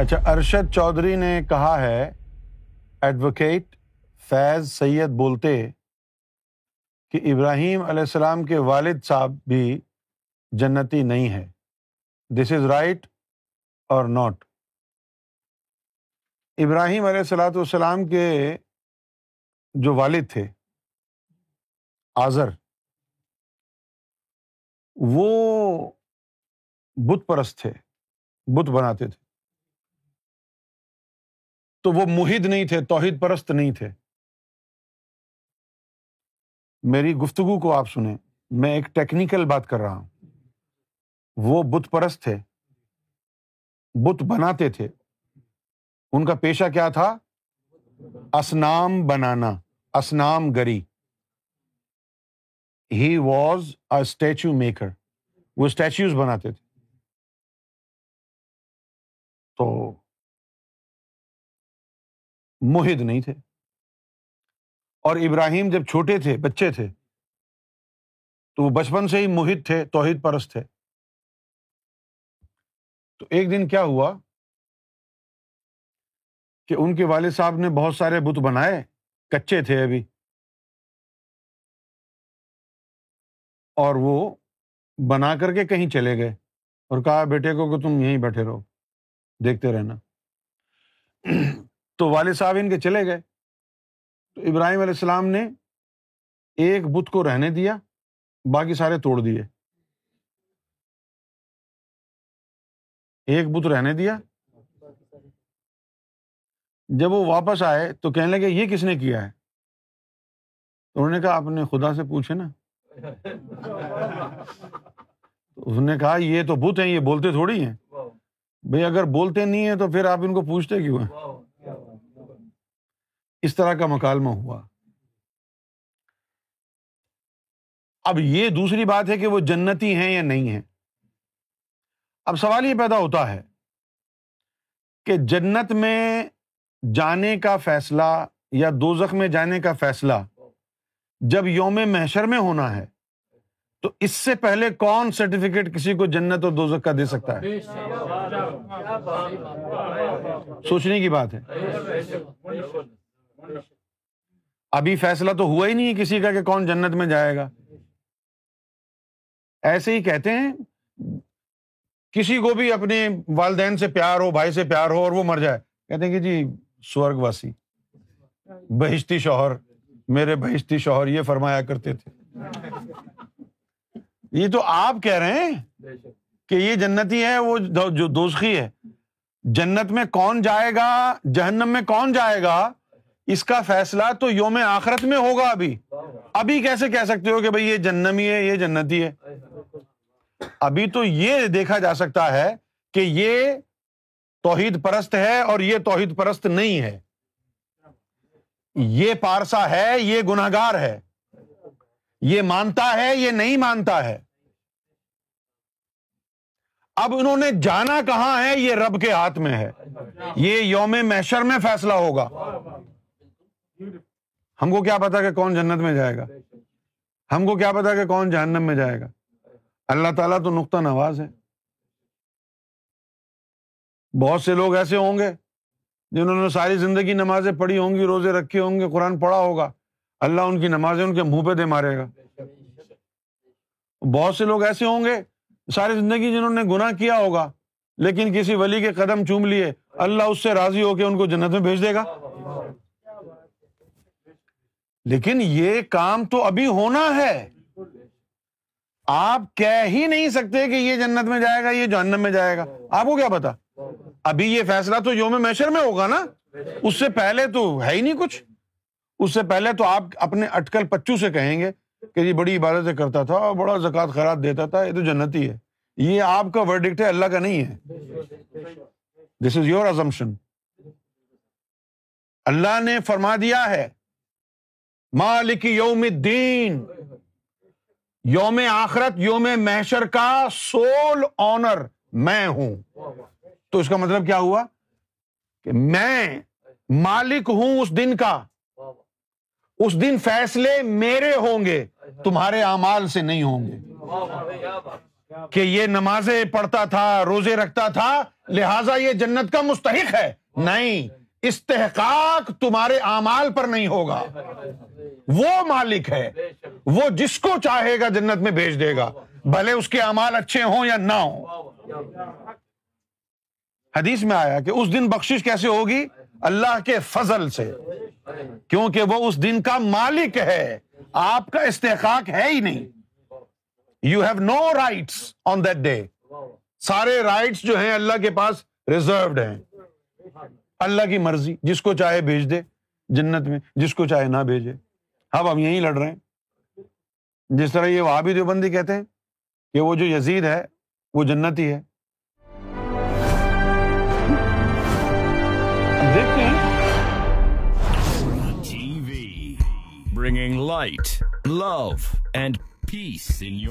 اچھا ارشد چودھری نے کہا ہے ایڈوکیٹ فیض سید بولتے کہ ابراہیم علیہ السلام کے والد صاحب بھی جنتی نہیں ہے دس از رائٹ اور ناٹ ابراہیم علیہ السلاۃ والسلام کے جو والد تھے آزر وہ بت پرست تھے، بت بناتے تھے۔ تو وہ محد نہیں تھے، توحید پرست نہیں تھے۔ میری گفتگو کو آپ سنیں، میں ایک ٹیکنیکل بات کر رہا ہوں۔ وہ بت پرست تھے، بت بناتے تھے۔ ان کا پیشہ کیا تھا؟ اسنام بنانا، اسنام گری۔ He was a statue maker وہ اسٹیچوز بناتے تھے۔ تو محد نہیں تھے۔ اور ابراہیم جب چھوٹے تھے، بچے تھے، تو وہ بچپن سے ہی محد تھے، توحید پرست تھے۔ تو ایک دن کیا ہوا کہ ان کے والد صاحب نے بہت سارے بت بنائے، کچے تھے ابھی۔ اور وہ بنا کر کے کہیں چلے گئے اور کہا، بیٹے کو کہ تم یہیں بیٹھے رہو، دیکھتے رہنا۔ تو والد صاحب ان کے چلے گئے۔ تو ابراہیم علیہ السلام نے ایک بت کو رہنے دیا، باقی سارے توڑ دیے۔ ایک بت رہنے دیا۔ جب وہ واپس آئے تو کہنے لگے، یہ کس نے کیا ہے؟ انہوں نے کہا اپنے خدا سے پوچھے نا۔ اس نے کہا، یہ تو بت ہیں، یہ بولتے تھوڑی ہیں۔ بھائی اگر بولتے نہیں ہیں تو پھر آپ ان کو پوچھتے کیوں ہیں؟ اس طرح کا مکالمہ ہوا۔ اب یہ دوسری بات ہے کہ وہ جنتی ہیں یا نہیں ہے اب سوال یہ پیدا ہوتا ہے کہ جنت میں جانے کا فیصلہ یا دوزخ میں جانے کا فیصلہ جب یوم محشر میں ہونا ہے، تو اس سے پہلے کون سرٹیفکیٹ کسی کو جنت اور دوزخ کا دے سکتا ہے؟ سوچنے کی بات ہے۔ ابھی فیصلہ تو ہوا ہی نہیں کسی کا کہ کون جنت میں جائے گا۔ ایسے ہی کہتے ہیں، کسی کو بھی اپنے والدین سے پیار ہو، بھائی سے پیار ہو اور وہ مر جائے۔ کہتے ہیں کہ جی سورگ واسی، بہشتی شوہر، میرے بہشتی شوہر یہ فرمایا کرتے تھے۔ یہ تو آپ کہہ رہے ہیں کہ یہ جنتی ہے، وہ جو دوسخی ہے۔ جنت میں کون جائے گا؟ جہنم میں کون جائے گا؟ اس کا فیصلہ تو یوم آخرت میں ہوگا ابھی۔ ابھی کیسے کہہ سکتے ہو کہ بھائی یہ جنمی ہے، یہ جنتی ہے؟ ابھی تو یہ دیکھا جا سکتا ہے کہ یہ توحید پرست ہے اور یہ توحید پرست نہیں ہے۔ یہ پارسا ہے، یہ گناگار ہے۔ یہ مانتا ہے، یہ نہیں مانتا ہے۔ اب انہوں نے جانا کہاں ہے، یہ رب کے ہاتھ میں ہے۔ یہ یوم میشر میں فیصلہ ہوگا۔ ہم کو کیا پتا کہ کون جنت میں جائے گا؟ ہم کو کیا پتا کہ کون جہنم میں جائے گا؟ اللہ تعالیٰ تو نقطہ نواز ہے۔ بہت سے لوگ ایسے ہوں گے جنہوں نے ساری زندگی نمازیں پڑھی ہوں گی، روزے رکھے ہوں گے، قرآن پڑھا ہوگا۔ اللہ ان کی نمازیں ان کے منہ پہ دے مارے گا۔ بہت سے لوگ ایسے ہوں گے ساری زندگی جنہوں نے گناہ کیا ہوگا، لیکن کسی ولی کے قدم چوم لیے، اللہ اس سے راضی ہو کے ان کو جنت میں بھیج دے گا۔ لیکن یہ کام تو ابھی ہونا ہے۔ آپ کہہ ہی نہیں سکتے کہ یہ جنت میں جائے گا، یہ جہنم میں جائے گا۔ آپ کو کیا پتا؟ ابھی یہ فیصلہ تو یوم میشر میں ہوگا نا۔ اس سے پہلے تو ہے ہی نہیں کچھ۔ اس سے پہلے تو آپ اپنے اٹکل پچو سے کہیں گے کہ یہ بڑی عبادتیں کرتا تھا اور بڑا زکات خیرات دیتا تھا، یہ تو جنتی ہے۔ یہ آپ کا ورڈکٹ ہے، اللہ کا نہیں ہے۔ دس از یور ازمپشن اللہ نے فرما دیا ہے۔ مالک یوم الدین۔ یوم آخرت، یوم محشر کا سول آنر میں ہوں۔ تو اس کا مطلب کیا ہوا؟ کہ میں مالک ہوں اس دن کا۔ اس دن فیصلے میرے ہوں گے، تمہارے اعمال سے نہیں ہوں گے۔ کہ یہ نمازیں پڑھتا تھا، روزے رکھتا تھا، لہذا یہ جنت کا مستحق ہے۔ نہیں استحقاق تمہارے اعمال پر نہیں ہوگا۔ وہ مالک ہے۔ وہ جس کو چاہے گا جنت میں بھیج دے گا۔ بھلے اس کے اعمال اچھے ہوں یا نہ ہوں۔ حدیث میں آیا کہ اس دن بخشش کیسے ہوگی؟ اللہ کے فضل سے۔ کیونکہ وہ اس دن کا مالک ہے۔ آپ کا استحقاق ہے ہی نہیں۔ You have no rights on that day سارے رائٹس جو ہیں اللہ کے پاس ریزروڈ ہیں۔ اللہ کی مرضی جس کو چاہے بھیج دے جنت میں جس کو چاہے نہ بھیجے۔ اب ہم یہی لڑ رہے ہیں۔ جس طرح یہ وہاں بھی دیوبندی کہتے ہیں کہ وہ جو یزید ہے وہ جنتی ہے۔ دیکھتے ہیں۔ TV, bringing light, love, and peace in.